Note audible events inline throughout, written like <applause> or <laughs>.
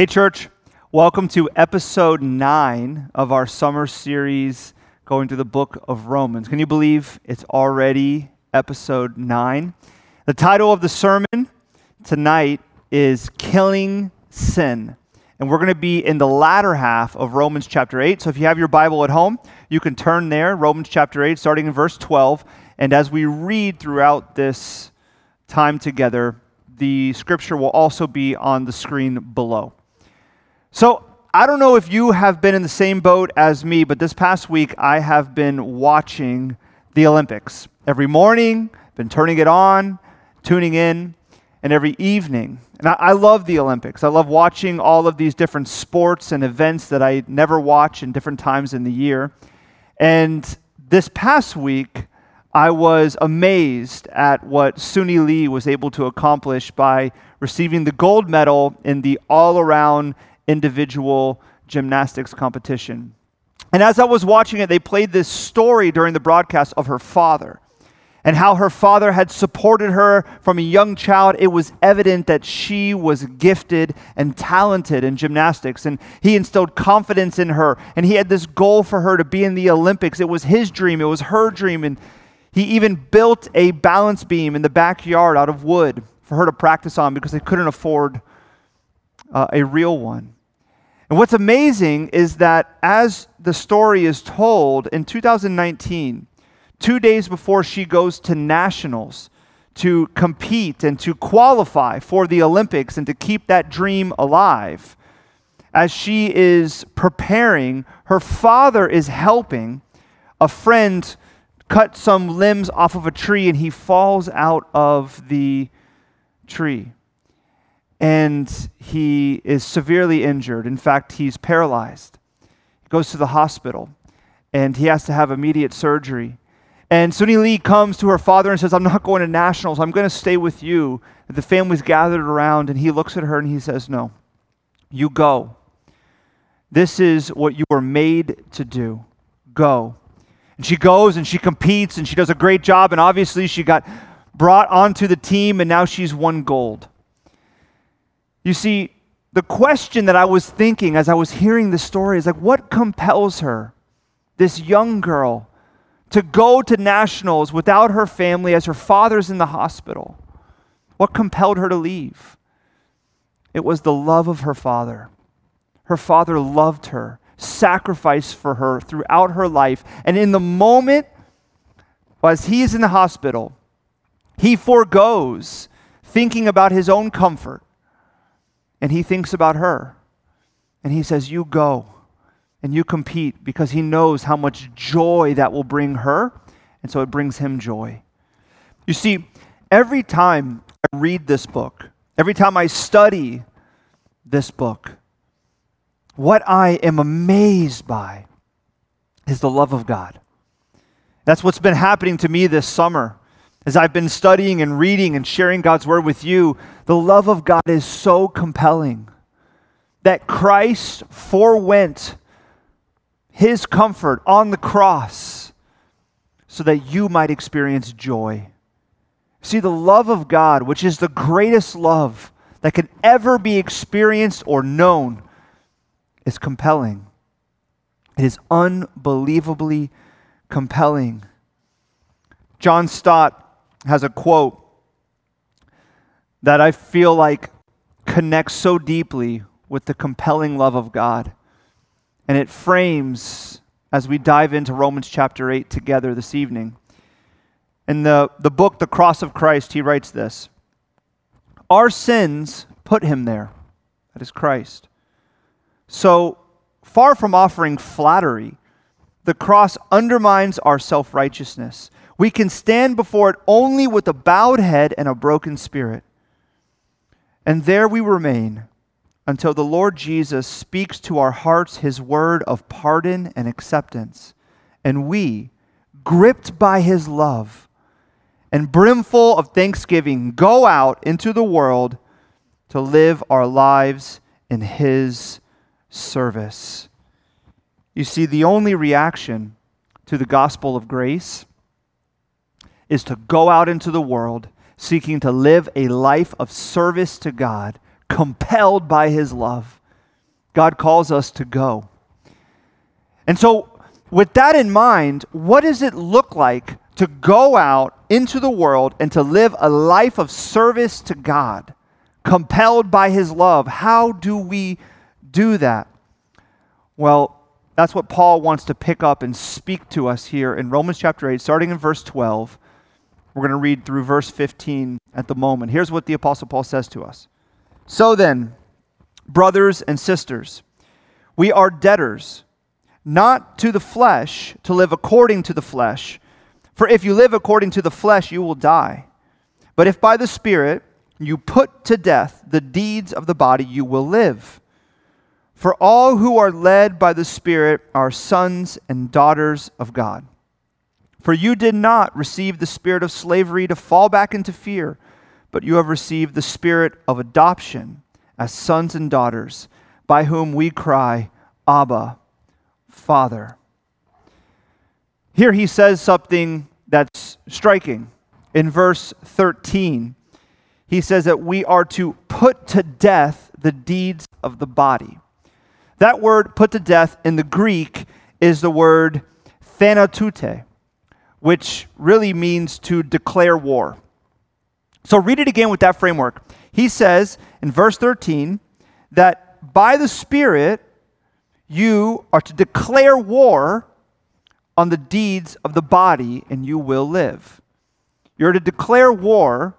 Hey, church, welcome to episode nine of our summer series going through the book of Romans. Can you believe it's already episode nine? The title of the sermon tonight is Killing Sin. And we're going to be in the latter half of Romans chapter 8. So if you have your Bible at home, you can turn there, Romans chapter 8, starting in verse 12. And as we read throughout this time together, the scripture will also be on the screen below. So, I don't know if you have been in the same boat as me, but this past week I have been watching the Olympics. Every morning, been turning it on, tuning in, and every evening. And I, I, love the Olympics. I love watching all of these different sports and events that I never watch in different times in the year. And this past week, I was amazed at what Suni Lee was able to accomplish by receiving the gold medal in the all around individual gymnastics competition. And as I was watching it, they played this story during the broadcast of her father and how her father had supported her from a young child. It was evident that she was gifted and talented in gymnastics, and he instilled confidence in her. And he had this goal for her to be in the Olympics. It was his dream, it was her dream. And he even built a balance beam in the backyard out of wood for her to practice on because they couldn't afford uh, a real one. And what's amazing is that as the story is told in 2019, two days before she goes to nationals to compete and to qualify for the Olympics and to keep that dream alive, as she is preparing, her father is helping a friend cut some limbs off of a tree and he falls out of the tree and he is severely injured. In fact, he's paralyzed. He goes to the hospital and he has to have immediate surgery. And Suni Lee comes to her father and says, I'm not going to nationals. I'm going to stay with you. The family's gathered around and he looks at her and he says, No, you go. This is what you were made to do. Go. And she goes and she competes and she does a great job. And obviously, she got brought onto the team and now she's won gold. You see, the question that I was thinking as I was hearing the story is like, what compels her, this young girl, to go to nationals without her family as her father's in the hospital? What compelled her to leave? It was the love of her father. Her father loved her, sacrificed for her throughout her life. And in the moment, as he is in the hospital, he foregoes thinking about his own comfort and he thinks about her. And he says, You go and you compete because he knows how much joy that will bring her. And so it brings him joy. You see, every time I read this book, every time I study this book, what I am amazed by is the love of God. That's what's been happening to me this summer. As I've been studying and reading and sharing God's word with you, the love of God is so compelling that Christ forewent his comfort on the cross so that you might experience joy. See, the love of God, which is the greatest love that can ever be experienced or known, is compelling. It is unbelievably compelling. John Stott has a quote that I feel like connects so deeply with the compelling love of God. And it frames as we dive into Romans chapter 8 together this evening. In the, the book, The Cross of Christ, he writes this Our sins put him there. That is Christ. So, far from offering flattery, the cross undermines our self righteousness. We can stand before it only with a bowed head and a broken spirit. And there we remain until the Lord Jesus speaks to our hearts his word of pardon and acceptance. And we, gripped by his love and brimful of thanksgiving, go out into the world to live our lives in his service. You see, the only reaction to the gospel of grace is to go out into the world seeking to live a life of service to God, compelled by His love, God calls us to go. And so, with that in mind, what does it look like to go out into the world and to live a life of service to God, compelled by His love? How do we do that? Well, that's what Paul wants to pick up and speak to us here in Romans chapter 8, starting in verse 12. We're going to read through verse 15 at the moment. Here's what the Apostle Paul says to us So then, brothers and sisters, we are debtors, not to the flesh, to live according to the flesh. For if you live according to the flesh, you will die. But if by the Spirit you put to death the deeds of the body, you will live. For all who are led by the Spirit are sons and daughters of God. For you did not receive the spirit of slavery to fall back into fear, but you have received the spirit of adoption as sons and daughters, by whom we cry, Abba, Father. Here he says something that's striking. In verse 13, he says that we are to put to death the deeds of the body. That word put to death in the Greek is the word thanatute, which really means to declare war. So read it again with that framework. He says in verse 13 that by the Spirit you are to declare war on the deeds of the body and you will live. You're to declare war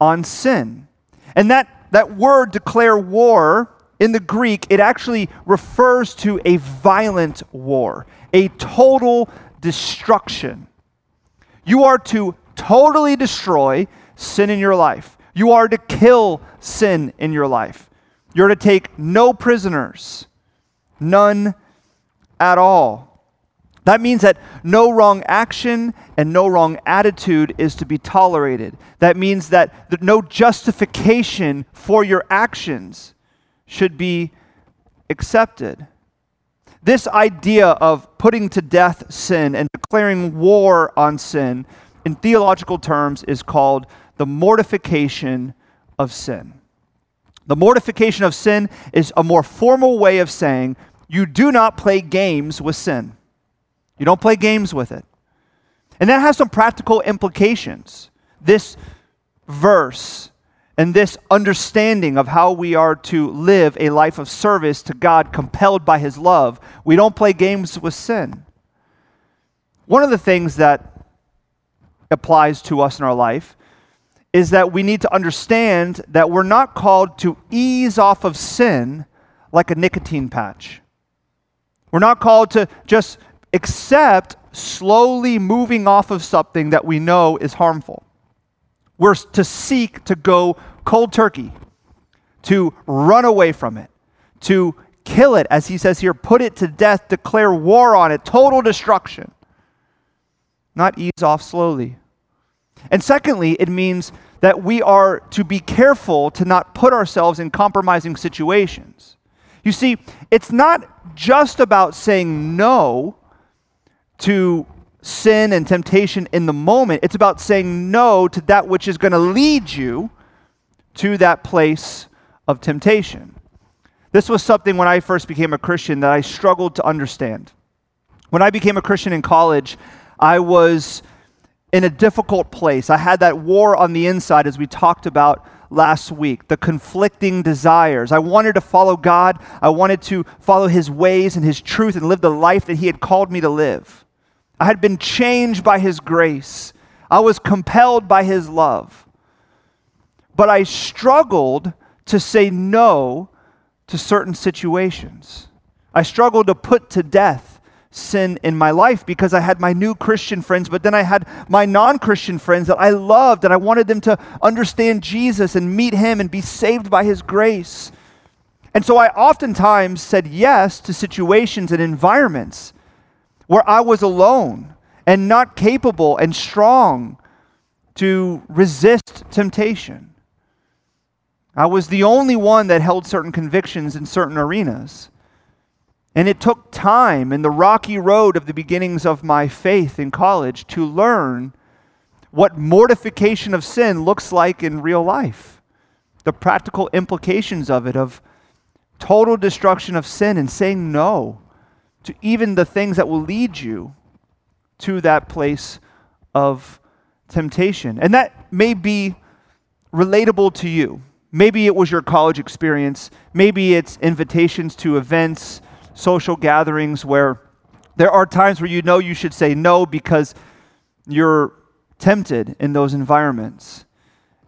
on sin. And that, that word declare war in the Greek, it actually refers to a violent war, a total destruction. You are to totally destroy sin in your life. You are to kill sin in your life. You're to take no prisoners, none at all. That means that no wrong action and no wrong attitude is to be tolerated. That means that no justification for your actions should be accepted. This idea of putting to death sin and declaring war on sin, in theological terms, is called the mortification of sin. The mortification of sin is a more formal way of saying you do not play games with sin. You don't play games with it. And that has some practical implications. This verse and this understanding of how we are to live a life of service to God compelled by His love, we don't play games with sin. One of the things that applies to us in our life is that we need to understand that we're not called to ease off of sin like a nicotine patch. We're not called to just accept slowly moving off of something that we know is harmful. We're to seek to go cold turkey, to run away from it, to kill it, as he says here, put it to death, declare war on it, total destruction. Not ease off slowly. And secondly, it means that we are to be careful to not put ourselves in compromising situations. You see, it's not just about saying no to sin and temptation in the moment, it's about saying no to that which is going to lead you to that place of temptation. This was something when I first became a Christian that I struggled to understand. When I became a Christian in college, I was in a difficult place. I had that war on the inside, as we talked about last week, the conflicting desires. I wanted to follow God, I wanted to follow His ways and His truth and live the life that He had called me to live. I had been changed by His grace, I was compelled by His love. But I struggled to say no to certain situations. I struggled to put to death sin in my life because I had my new Christian friends, but then I had my non Christian friends that I loved and I wanted them to understand Jesus and meet Him and be saved by His grace. And so I oftentimes said yes to situations and environments where I was alone and not capable and strong to resist temptation. I was the only one that held certain convictions in certain arenas. And it took time in the rocky road of the beginnings of my faith in college to learn what mortification of sin looks like in real life, the practical implications of it, of total destruction of sin and saying no to even the things that will lead you to that place of temptation. And that may be relatable to you. Maybe it was your college experience. Maybe it's invitations to events, social gatherings where there are times where you know you should say no because you're tempted in those environments.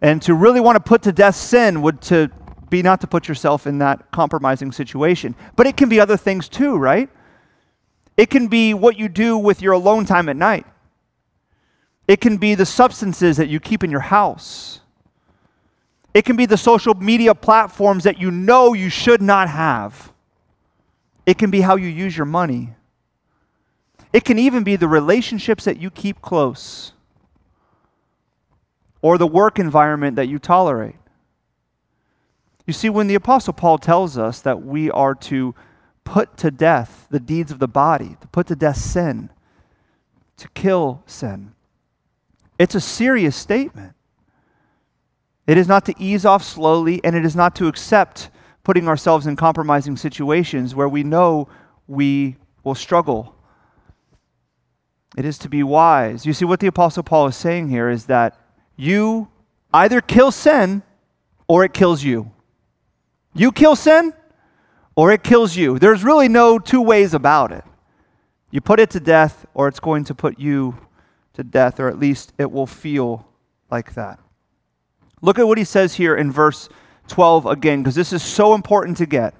And to really want to put to death sin would to be not to put yourself in that compromising situation. But it can be other things too, right? It can be what you do with your alone time at night. It can be the substances that you keep in your house. It can be the social media platforms that you know you should not have. It can be how you use your money. It can even be the relationships that you keep close or the work environment that you tolerate. You see, when the Apostle Paul tells us that we are to put to death the deeds of the body, to put to death sin, to kill sin, it's a serious statement. It is not to ease off slowly, and it is not to accept putting ourselves in compromising situations where we know we will struggle. It is to be wise. You see, what the Apostle Paul is saying here is that you either kill sin or it kills you. You kill sin or it kills you. There's really no two ways about it. You put it to death or it's going to put you to death, or at least it will feel like that. Look at what he says here in verse 12 again, because this is so important to get.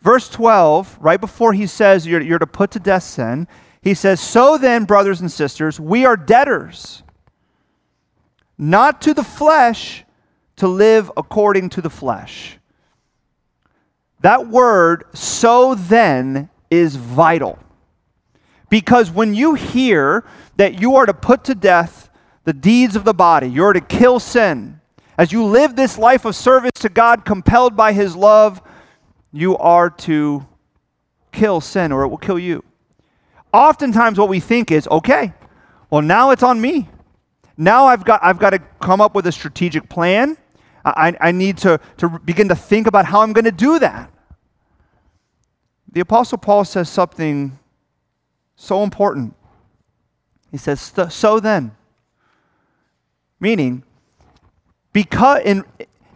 Verse 12, right before he says you're, you're to put to death sin, he says, So then, brothers and sisters, we are debtors not to the flesh, to live according to the flesh. That word, so then, is vital. Because when you hear that you are to put to death the deeds of the body, you're to kill sin, as you live this life of service to God, compelled by His love, you are to kill sin or it will kill you. Oftentimes, what we think is okay, well, now it's on me. Now I've got, I've got to come up with a strategic plan. I, I need to, to begin to think about how I'm going to do that. The Apostle Paul says something so important. He says, So then, meaning, because in,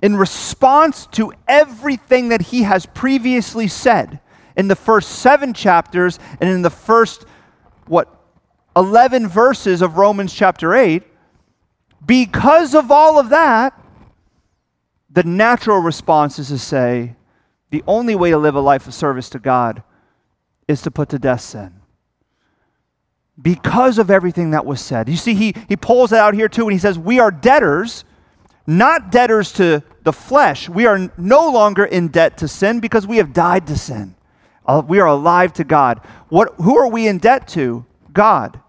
in response to everything that he has previously said in the first seven chapters and in the first, what, 11 verses of Romans chapter 8, because of all of that, the natural response is to say, the only way to live a life of service to God is to put to death sin. Because of everything that was said. You see, he, he pulls it out here too, and he says, We are debtors, not debtors to the flesh. We are no longer in debt to sin because we have died to sin. Uh, we are alive to God. What, who are we in debt to? God.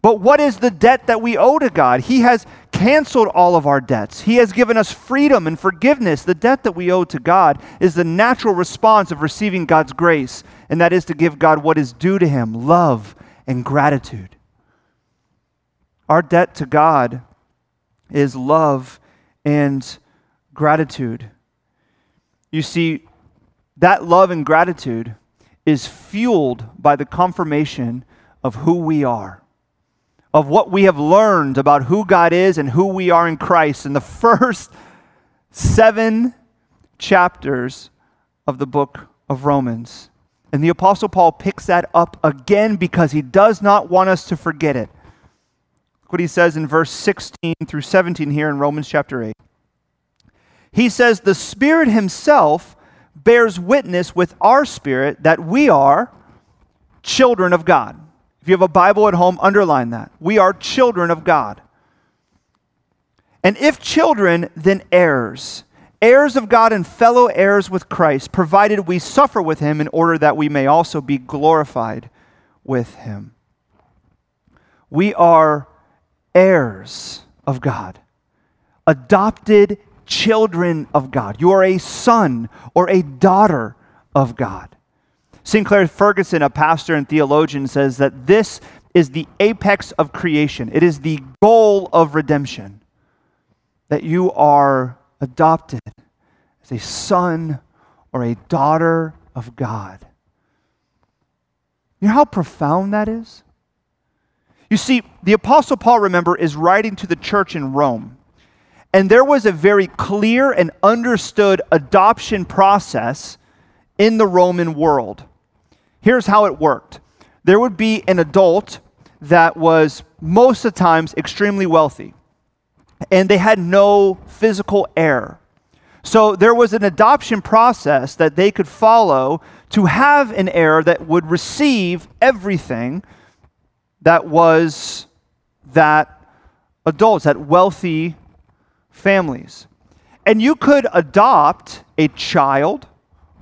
But what is the debt that we owe to God? He has canceled all of our debts. He has given us freedom and forgiveness. The debt that we owe to God is the natural response of receiving God's grace, and that is to give God what is due to Him love and gratitude. Our debt to God is love and gratitude. You see, that love and gratitude is fueled by the confirmation of who we are of what we have learned about who God is and who we are in Christ in the <laughs> first seven chapters of the book of Romans. And the Apostle Paul picks that up again because he does not want us to forget it. Look what he says in verse 16 through 17 here in Romans chapter 8. He says, The Spirit Himself bears witness with our spirit that we are children of God. If you have a Bible at home, underline that. We are children of God. And if children, then heirs, heirs of God and fellow heirs with Christ, provided we suffer with him in order that we may also be glorified with him. We are heirs of God, adopted children of God. You are a son or a daughter of God. Sinclair Ferguson, a pastor and theologian, says that this is the apex of creation, it is the goal of redemption. That you are adopted as a son or a daughter of God. You know how profound that is? You see, the Apostle Paul, remember, is writing to the church in Rome. And there was a very clear and understood adoption process in the Roman world. Here's how it worked there would be an adult that was most of the times extremely wealthy, and they had no physical heir. So there was an adoption process that they could follow to have an heir that would receive everything that was that adults, that wealthy families. And you could adopt a child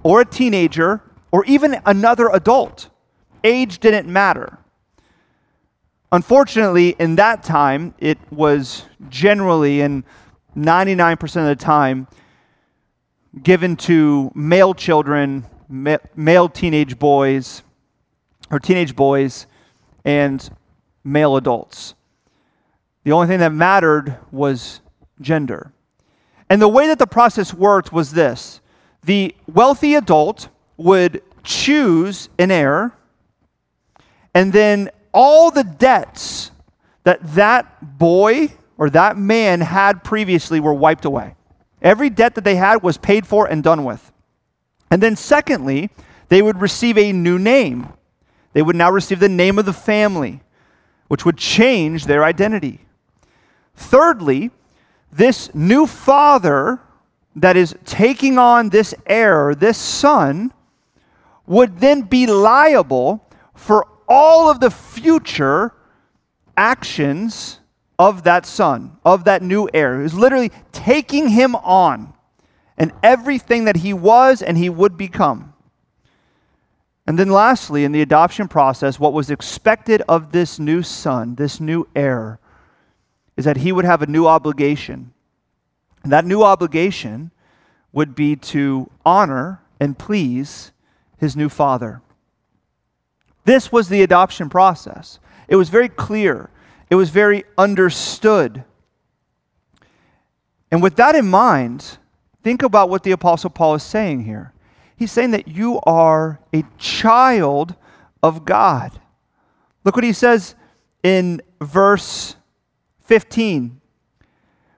or a teenager or even another adult. Age didn't matter. Unfortunately, in that time, it was generally and 99% of the time given to male children, male teenage boys, or teenage boys, and male adults. The only thing that mattered was gender. And the way that the process worked was this the wealthy adult would choose an heir, and then all the debts that that boy or that man had previously were wiped away. Every debt that they had was paid for and done with. And then, secondly, they would receive a new name. They would now receive the name of the family, which would change their identity. Thirdly, this new father that is taking on this heir, this son, would then be liable for all of the future actions of that son, of that new heir, who's literally taking him on and everything that he was and he would become. And then, lastly, in the adoption process, what was expected of this new son, this new heir, is that he would have a new obligation. And that new obligation would be to honor and please his new father. This was the adoption process. It was very clear, it was very understood. And with that in mind, think about what the Apostle Paul is saying here. He's saying that you are a child of God. Look what he says in verse 15.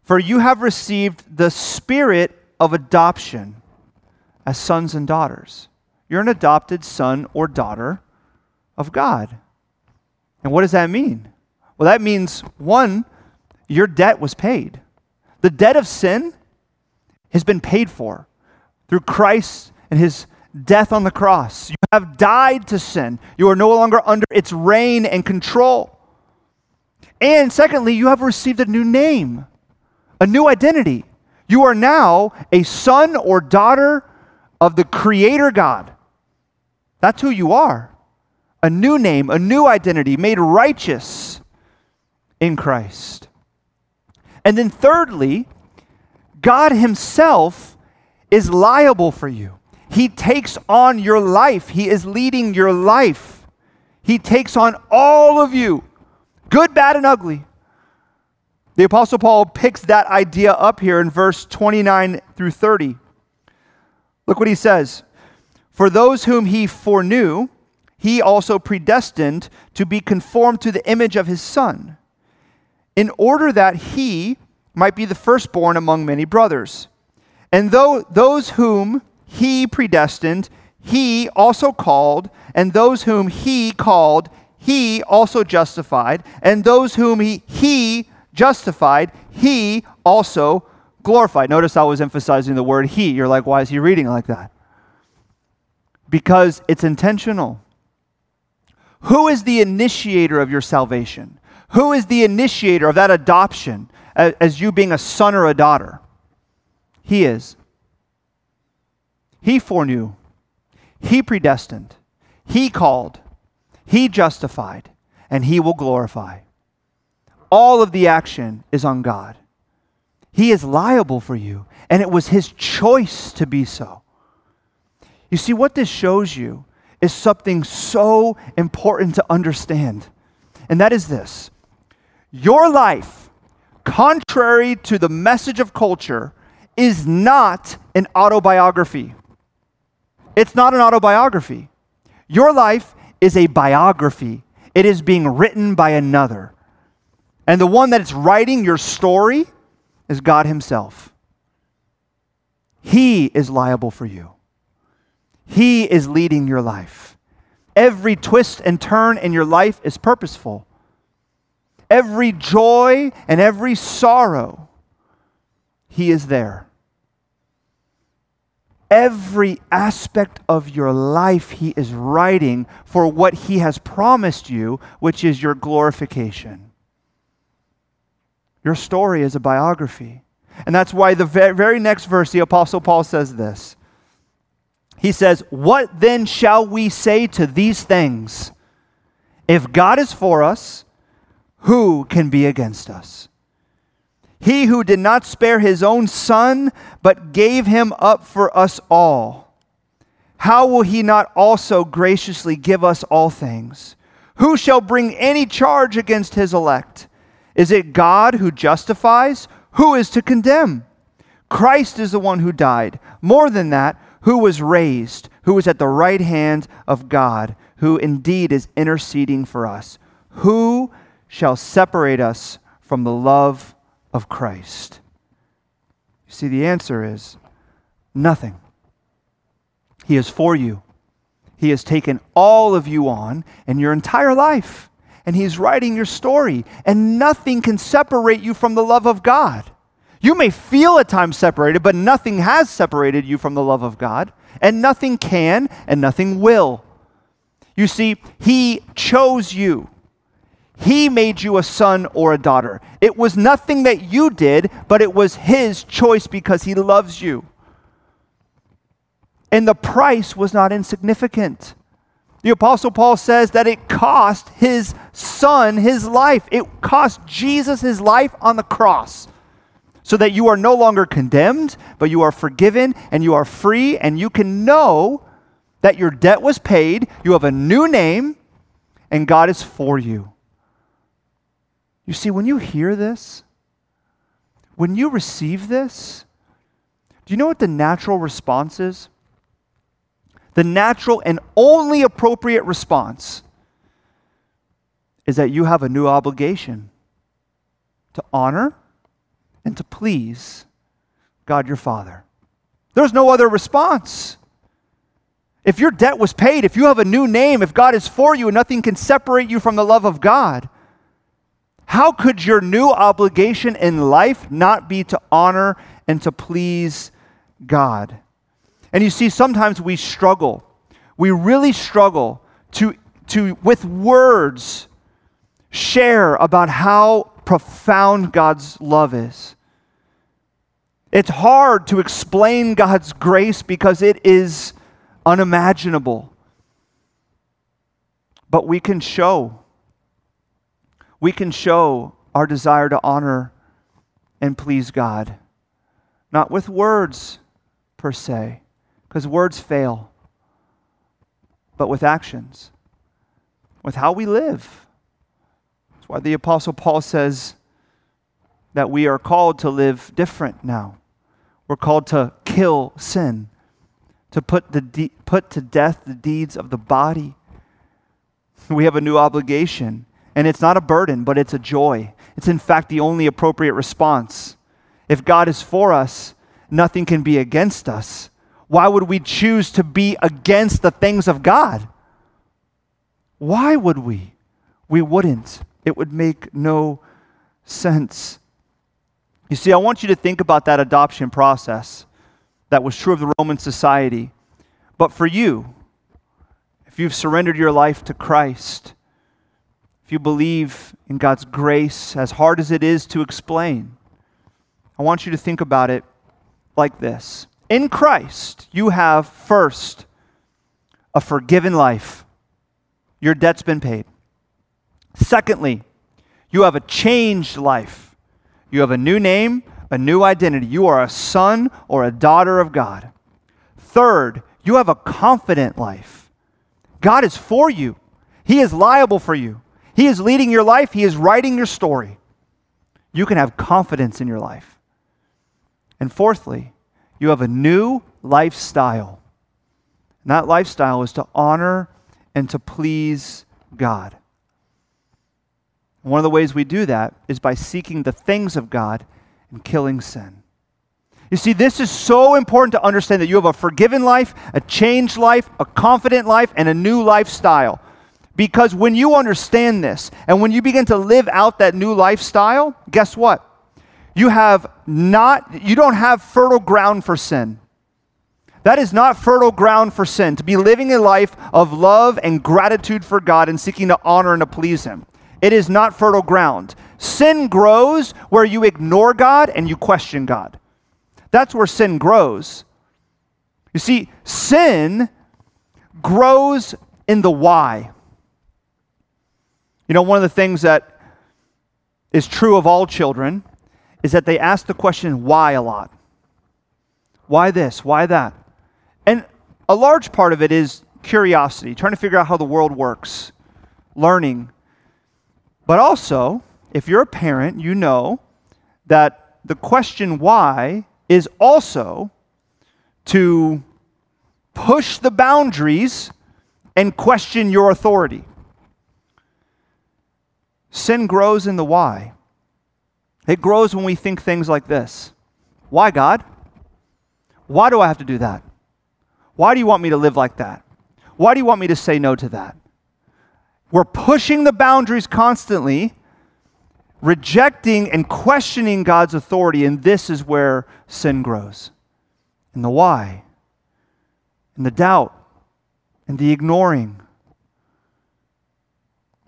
For you have received the spirit of adoption as sons and daughters. You're an adopted son or daughter of God. And what does that mean? Well, that means one, your debt was paid. The debt of sin has been paid for through Christ and his death on the cross. You have died to sin. You are no longer under its reign and control. And secondly, you have received a new name, a new identity. You are now a son or daughter of the Creator God. That's who you are. A new name, a new identity, made righteous in Christ. And then, thirdly, God Himself is liable for you. He takes on your life. He is leading your life. He takes on all of you, good, bad, and ugly. The Apostle Paul picks that idea up here in verse 29 through 30. Look what he says For those whom he foreknew, he also predestined to be conformed to the image of his Son, in order that he might be the firstborn among many brothers. And though those whom he predestined, he also called, and those whom he called, he also justified, and those whom he, he justified, he also glorified. Notice I was emphasizing the word he. You're like, why is he reading like that? Because it's intentional. Who is the initiator of your salvation? Who is the initiator of that adoption as you being a son or a daughter? He is. He foreknew, He predestined, He called, He justified, and He will glorify. All of the action is on God. He is liable for you, and it was His choice to be so. You see, what this shows you is something so important to understand, and that is this your life, contrary to the message of culture, is not an autobiography. It's not an autobiography. Your life is a biography, it is being written by another. And the one that's writing your story is God Himself. He is liable for you, He is leading your life. Every twist and turn in your life is purposeful. Every joy and every sorrow, He is there. Every aspect of your life, He is writing for what He has promised you, which is your glorification. Your story is a biography. And that's why the very next verse, the Apostle Paul says this. He says, What then shall we say to these things? If God is for us, who can be against us? He who did not spare his own son, but gave him up for us all, how will he not also graciously give us all things? Who shall bring any charge against his elect? Is it God who justifies? Who is to condemn? Christ is the one who died. More than that, who was raised, who is at the right hand of God, who indeed is interceding for us. Who shall separate us from the love of Christ? You see, the answer is nothing. He is for you. He has taken all of you on and your entire life, and He's writing your story, and nothing can separate you from the love of God. You may feel at times separated, but nothing has separated you from the love of God, and nothing can, and nothing will. You see, He chose you. He made you a son or a daughter. It was nothing that you did, but it was His choice because He loves you. And the price was not insignificant. The Apostle Paul says that it cost his son his life. It cost Jesus his life on the cross so that you are no longer condemned, but you are forgiven and you are free, and you can know that your debt was paid, you have a new name, and God is for you. You see, when you hear this, when you receive this, do you know what the natural response is? The natural and only appropriate response is that you have a new obligation to honor and to please God your Father. There's no other response. If your debt was paid, if you have a new name, if God is for you and nothing can separate you from the love of God, how could your new obligation in life not be to honor and to please God? And you see, sometimes we struggle. We really struggle to, to with words, share about how profound God's love is. It's hard to explain God's grace because it is unimaginable. But we can show we can show our desire to honor and please God. Not with words per se, because words fail, but with actions, with how we live. That's why the Apostle Paul says that we are called to live different now. We're called to kill sin, to put, the de- put to death the deeds of the body. We have a new obligation and it's not a burden, but it's a joy. It's, in fact, the only appropriate response. If God is for us, nothing can be against us. Why would we choose to be against the things of God? Why would we? We wouldn't. It would make no sense. You see, I want you to think about that adoption process that was true of the Roman society. But for you, if you've surrendered your life to Christ, if you believe in God's grace, as hard as it is to explain, I want you to think about it like this In Christ, you have first a forgiven life, your debt's been paid. Secondly, you have a changed life, you have a new name, a new identity. You are a son or a daughter of God. Third, you have a confident life. God is for you, He is liable for you. He is leading your life, He is writing your story. You can have confidence in your life. And fourthly, you have a new lifestyle. And that lifestyle is to honor and to please God. One of the ways we do that is by seeking the things of God and killing sin. You see, this is so important to understand that you have a forgiven life, a changed life, a confident life, and a new lifestyle. Because when you understand this and when you begin to live out that new lifestyle, guess what? You have not you don't have fertile ground for sin. That is not fertile ground for sin to be living a life of love and gratitude for God and seeking to honor and to please him. It is not fertile ground. Sin grows where you ignore God and you question God. That's where sin grows. You see, sin grows in the why. You know, one of the things that is true of all children is that they ask the question why a lot. Why this? Why that? And a large part of it is curiosity, trying to figure out how the world works, learning. But also, if you're a parent, you know that the question why is also to push the boundaries and question your authority. Sin grows in the why. It grows when we think things like this Why, God? Why do I have to do that? Why do you want me to live like that? Why do you want me to say no to that? We're pushing the boundaries constantly rejecting and questioning God's authority, and this is where sin grows. And the why, and the doubt, and the ignoring.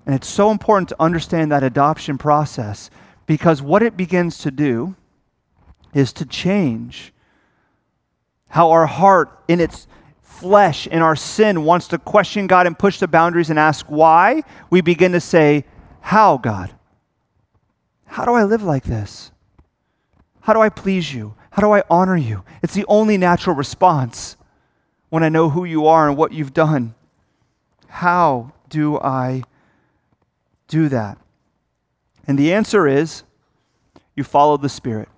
And it's so important to understand that adoption process because what it begins to do is to change how our heart, in its flesh, in our sin, wants to question God and push the boundaries and ask why. We begin to say, How, God? How do I live like this? How do I please you? How do I honor you? It's the only natural response when I know who you are and what you've done. How do I do that? And the answer is you follow the Spirit.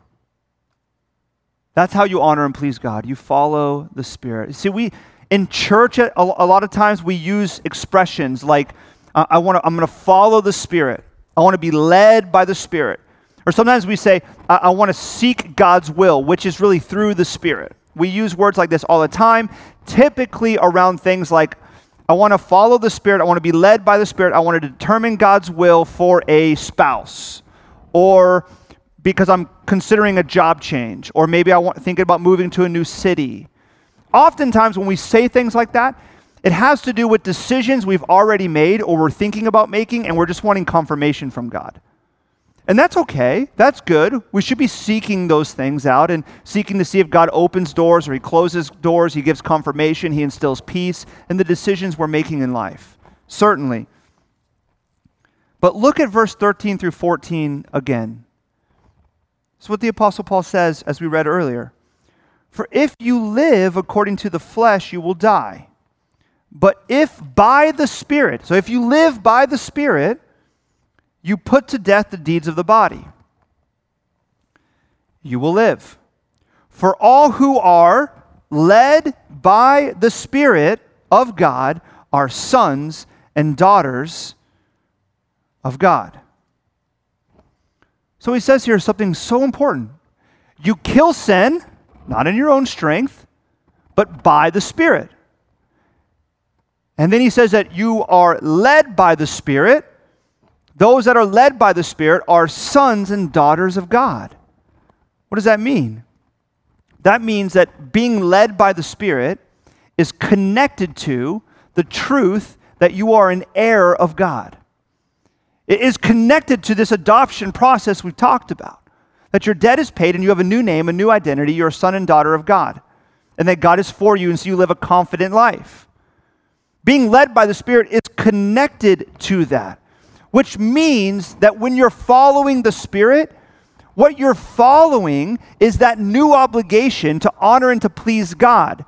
That's how you honor and please God. You follow the Spirit. See, we in church a, a lot of times we use expressions like uh, I want to I'm going to follow the Spirit. I want to be led by the Spirit. Or sometimes we say, I, I want to seek God's will, which is really through the Spirit. We use words like this all the time, typically around things like, I want to follow the Spirit, I want to be led by the Spirit, I want to determine God's will for a spouse, or because I'm considering a job change, or maybe I want thinking about moving to a new city. Oftentimes, when we say things like that, it has to do with decisions we've already made or we're thinking about making, and we're just wanting confirmation from God. And that's okay. That's good. We should be seeking those things out and seeking to see if God opens doors or He closes doors, He gives confirmation, He instills peace in the decisions we're making in life. Certainly. But look at verse 13 through 14 again. It's what the Apostle Paul says as we read earlier. For if you live according to the flesh, you will die. But if by the Spirit, so if you live by the Spirit, you put to death the deeds of the body, you will live. For all who are led by the Spirit of God are sons and daughters of God. So he says here something so important. You kill sin, not in your own strength, but by the Spirit. And then he says that you are led by the Spirit. Those that are led by the Spirit are sons and daughters of God. What does that mean? That means that being led by the Spirit is connected to the truth that you are an heir of God. It is connected to this adoption process we've talked about. That your debt is paid and you have a new name, a new identity, you're a son and daughter of God. And that God is for you, and so you live a confident life. Being led by the Spirit is connected to that, which means that when you're following the Spirit, what you're following is that new obligation to honor and to please God.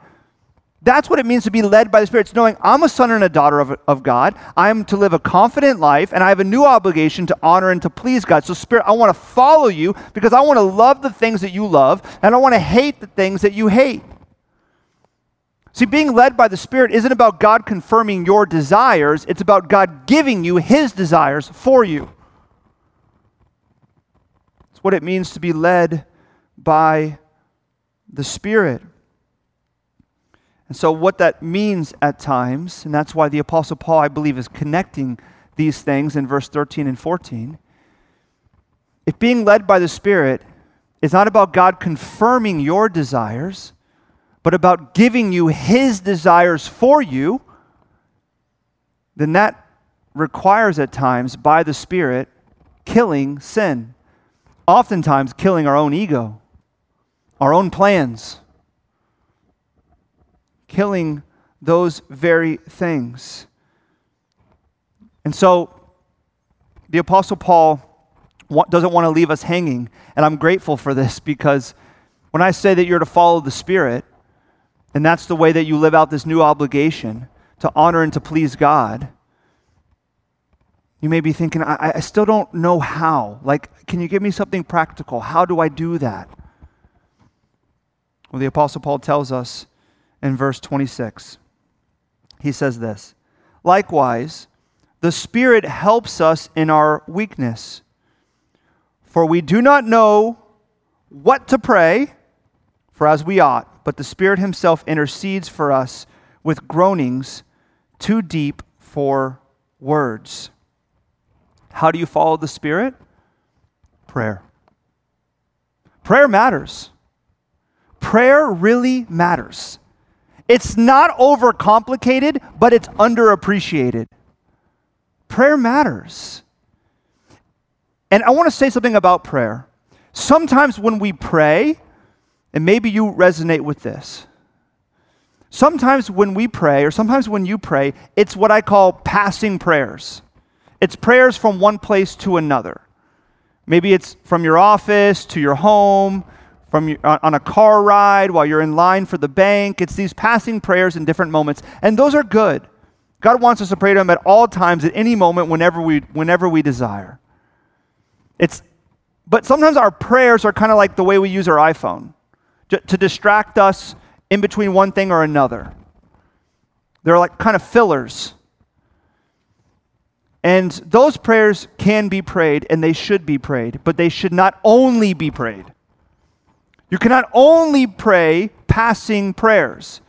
That's what it means to be led by the Spirit. It's knowing I'm a son and a daughter of, of God. I am to live a confident life, and I have a new obligation to honor and to please God. So, Spirit, I want to follow you because I want to love the things that you love, and I want to hate the things that you hate. See, being led by the Spirit isn't about God confirming your desires, it's about God giving you His desires for you. It's what it means to be led by the Spirit. And so, what that means at times, and that's why the Apostle Paul, I believe, is connecting these things in verse 13 and 14. If being led by the Spirit is not about God confirming your desires, but about giving you His desires for you, then that requires at times, by the Spirit, killing sin. Oftentimes, killing our own ego, our own plans, killing those very things. And so, the Apostle Paul doesn't want to leave us hanging. And I'm grateful for this because when I say that you're to follow the Spirit, and that's the way that you live out this new obligation to honor and to please God. You may be thinking, I, I still don't know how. Like, can you give me something practical? How do I do that? Well, the Apostle Paul tells us in verse 26. He says this Likewise, the Spirit helps us in our weakness. For we do not know what to pray for as we ought but the Spirit Himself intercedes for us with groanings too deep for words. How do you follow the Spirit? Prayer. Prayer matters. Prayer really matters. It's not overcomplicated, but it's underappreciated. Prayer matters. And I want to say something about prayer. Sometimes when we pray, and maybe you resonate with this. Sometimes when we pray, or sometimes when you pray, it's what I call passing prayers. It's prayers from one place to another. Maybe it's from your office to your home, from your, on a car ride while you're in line for the bank. It's these passing prayers in different moments, and those are good. God wants us to pray to Him at all times, at any moment, whenever we, whenever we desire. It's, but sometimes our prayers are kind of like the way we use our iPhone to distract us in between one thing or another. They're like kind of fillers. And those prayers can be prayed and they should be prayed, but they should not only be prayed. You cannot only pray passing prayers.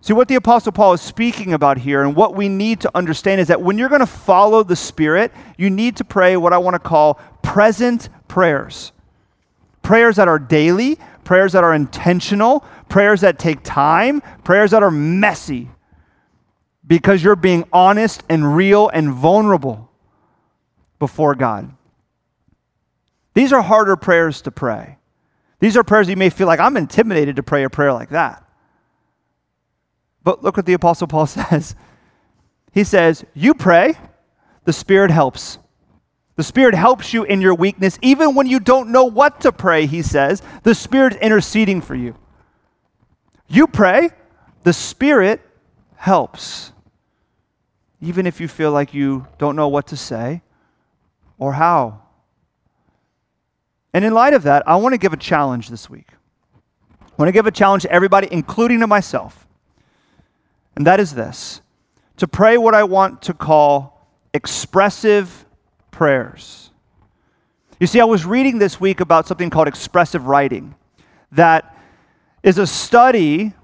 See, what the Apostle Paul is speaking about here and what we need to understand is that when you're going to follow the Spirit, you need to pray what I want to call present prayers. Prayers that are daily, prayers that are intentional, prayers that take time, prayers that are messy because you're being honest and real and vulnerable before God. These are harder prayers to pray. These are prayers you may feel like I'm intimidated to pray a prayer like that. But look what the Apostle Paul <laughs> says. He says, You pray, the Spirit helps. The Spirit helps you in your weakness, even when you don't know what to pray, he says. The Spirit's interceding for you. You pray, the Spirit helps. Even if you feel like you don't know what to say or how. And in light of that, I want to give a challenge this week. I want to give a challenge to everybody, including to myself. And that is this to pray what I want to call expressive prayers. You see, I was reading this week about something called expressive writing, that is a study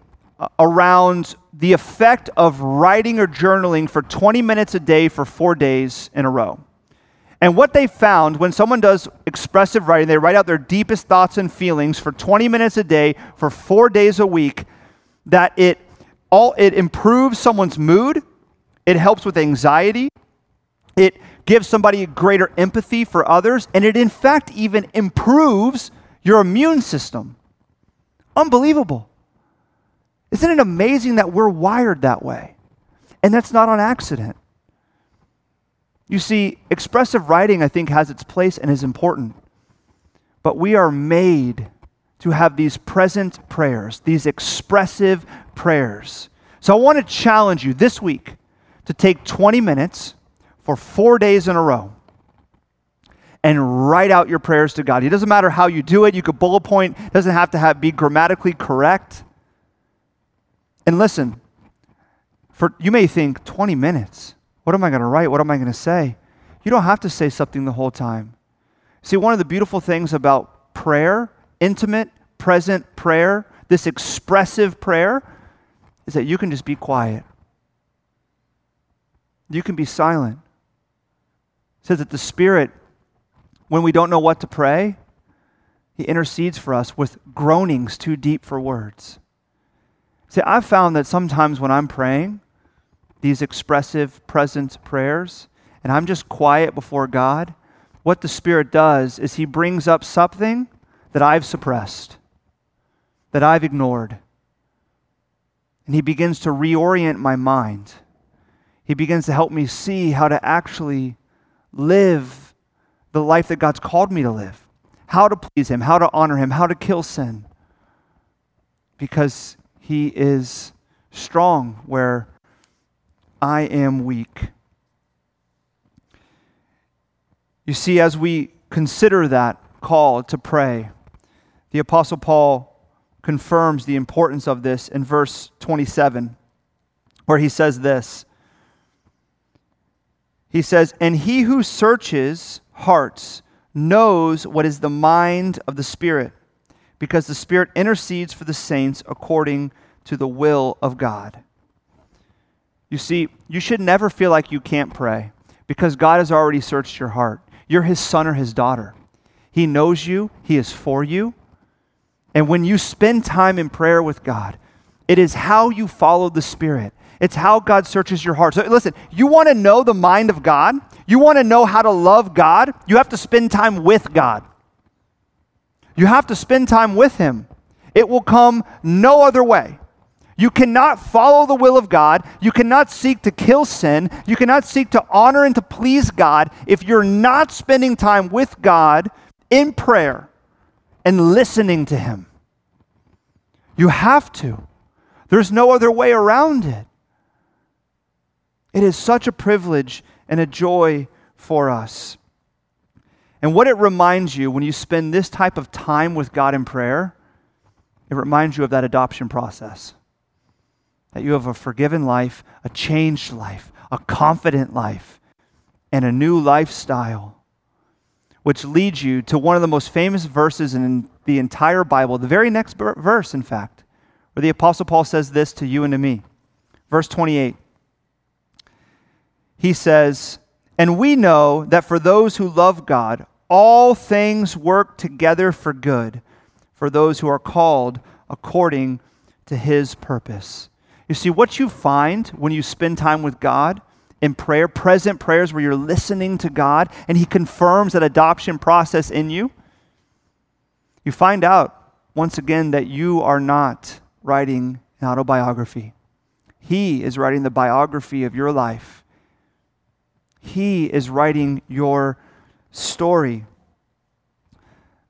uh, around the effect of writing or journaling for 20 minutes a day for four days in a row. And what they found when someone does expressive writing, they write out their deepest thoughts and feelings for 20 minutes a day for four days a week, that it all it improves someone's mood, it helps with anxiety, it gives somebody greater empathy for others, and it in fact even improves your immune system. Unbelievable. Isn't it amazing that we're wired that way? And that's not on accident. You see, expressive writing, I think, has its place and is important. But we are made to have these present prayers, these expressive prayers. So I want to challenge you this week to take 20 minutes for four days in a row and write out your prayers to God. It doesn't matter how you do it. You could bullet point, it doesn't have to have, be grammatically correct. And listen, for you may think 20 minutes. What am I going to write? What am I going to say? You don't have to say something the whole time. See, one of the beautiful things about prayer, intimate, present prayer, this expressive prayer, is that you can just be quiet. You can be silent. It says that the Spirit, when we don't know what to pray, He intercedes for us with groanings too deep for words. See, I've found that sometimes when I'm praying, these expressive present prayers, and I'm just quiet before God, what the Spirit does is He brings up something that I've suppressed, that I've ignored. And He begins to reorient my mind. He begins to help me see how to actually live the life that God's called me to live, how to please Him, how to honor Him, how to kill sin. Because He is strong where I am weak. You see, as we consider that call to pray, the Apostle Paul confirms the importance of this in verse 27, where he says this. He says, And he who searches hearts knows what is the mind of the Spirit, because the Spirit intercedes for the saints according to the will of God. You see, you should never feel like you can't pray because God has already searched your heart. You're his son or his daughter. He knows you, he is for you. And when you spend time in prayer with God, it is how you follow the Spirit. It's how God searches your heart. So listen, you want to know the mind of God? You want to know how to love God? You have to spend time with God. You have to spend time with Him. It will come no other way. You cannot follow the will of God. You cannot seek to kill sin. You cannot seek to honor and to please God if you're not spending time with God in prayer and listening to Him. You have to. There's no other way around it. It is such a privilege and a joy for us. And what it reminds you when you spend this type of time with God in prayer, it reminds you of that adoption process that you have a forgiven life, a changed life, a confident life, and a new lifestyle, which leads you to one of the most famous verses in the entire Bible, the very next verse, in fact, where the Apostle Paul says this to you and to me. Verse 28. He says, And we know that for those who love God, all things work together for good, for those who are called according to his purpose. You see, what you find when you spend time with God in prayer, present prayers where you're listening to God and He confirms that adoption process in you, you find out once again that you are not writing an autobiography. He is writing the biography of your life. He is writing your story.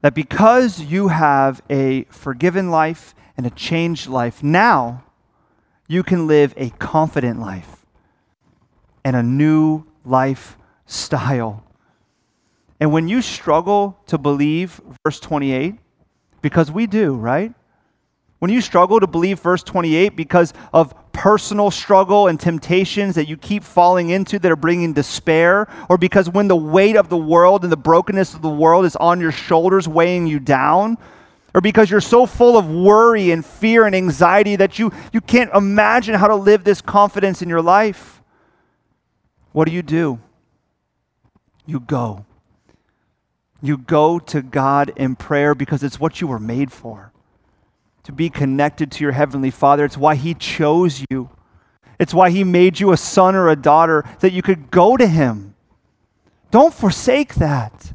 That because you have a forgiven life and a changed life, now you can live a confident life and a new lifestyle. And when you struggle to believe verse 28, because we do, right? When you struggle to believe verse 28 because of personal struggle and temptations that you keep falling into that are bringing despair, or because when the weight of the world and the brokenness of the world is on your shoulders weighing you down, or because you're so full of worry and fear and anxiety that you, you can't imagine how to live this confidence in your life, what do you do? You go. You go to God in prayer because it's what you were made for to be connected to your Heavenly Father. It's why He chose you, it's why He made you a son or a daughter that you could go to Him. Don't forsake that.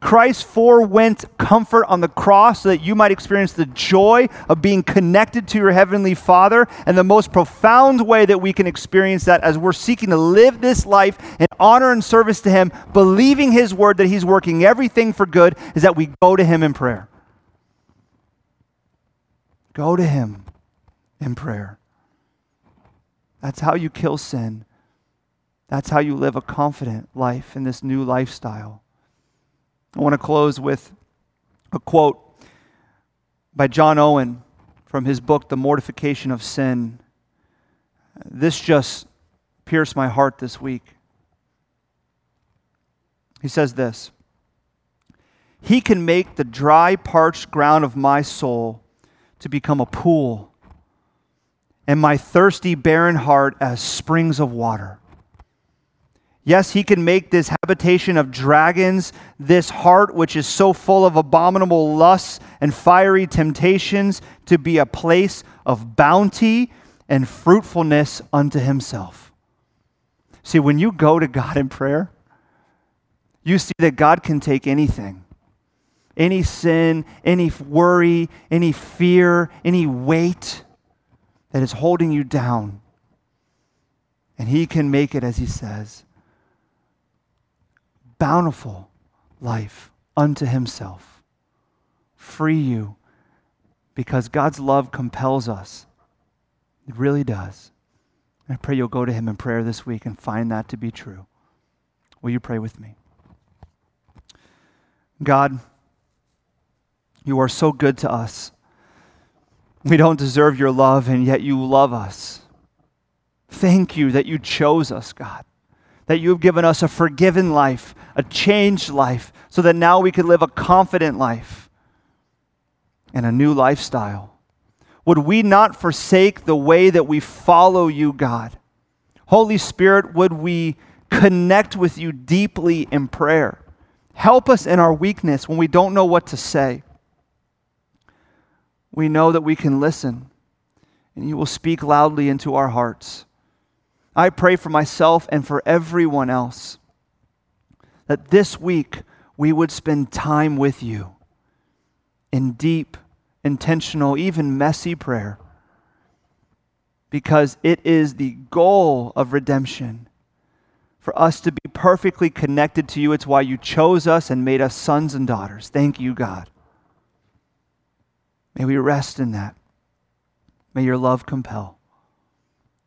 Christ forewent comfort on the cross so that you might experience the joy of being connected to your Heavenly Father. And the most profound way that we can experience that as we're seeking to live this life in honor and service to Him, believing His word that He's working everything for good, is that we go to Him in prayer. Go to Him in prayer. That's how you kill sin. That's how you live a confident life in this new lifestyle. I want to close with a quote by John Owen from his book, The Mortification of Sin. This just pierced my heart this week. He says this He can make the dry, parched ground of my soul to become a pool, and my thirsty, barren heart as springs of water. Yes, he can make this habitation of dragons, this heart which is so full of abominable lusts and fiery temptations, to be a place of bounty and fruitfulness unto himself. See, when you go to God in prayer, you see that God can take anything any sin, any worry, any fear, any weight that is holding you down. And He can make it, as He says, bountiful life unto himself. Free you because God's love compels us. It really does. I pray you'll go to him in prayer this week and find that to be true. Will you pray with me? God, you are so good to us. We don't deserve your love, and yet you love us. Thank you that you chose us, God that you have given us a forgiven life, a changed life, so that now we can live a confident life and a new lifestyle. Would we not forsake the way that we follow you, God? Holy Spirit, would we connect with you deeply in prayer? Help us in our weakness when we don't know what to say. We know that we can listen, and you will speak loudly into our hearts. I pray for myself and for everyone else that this week we would spend time with you in deep, intentional, even messy prayer because it is the goal of redemption for us to be perfectly connected to you. It's why you chose us and made us sons and daughters. Thank you, God. May we rest in that. May your love compel.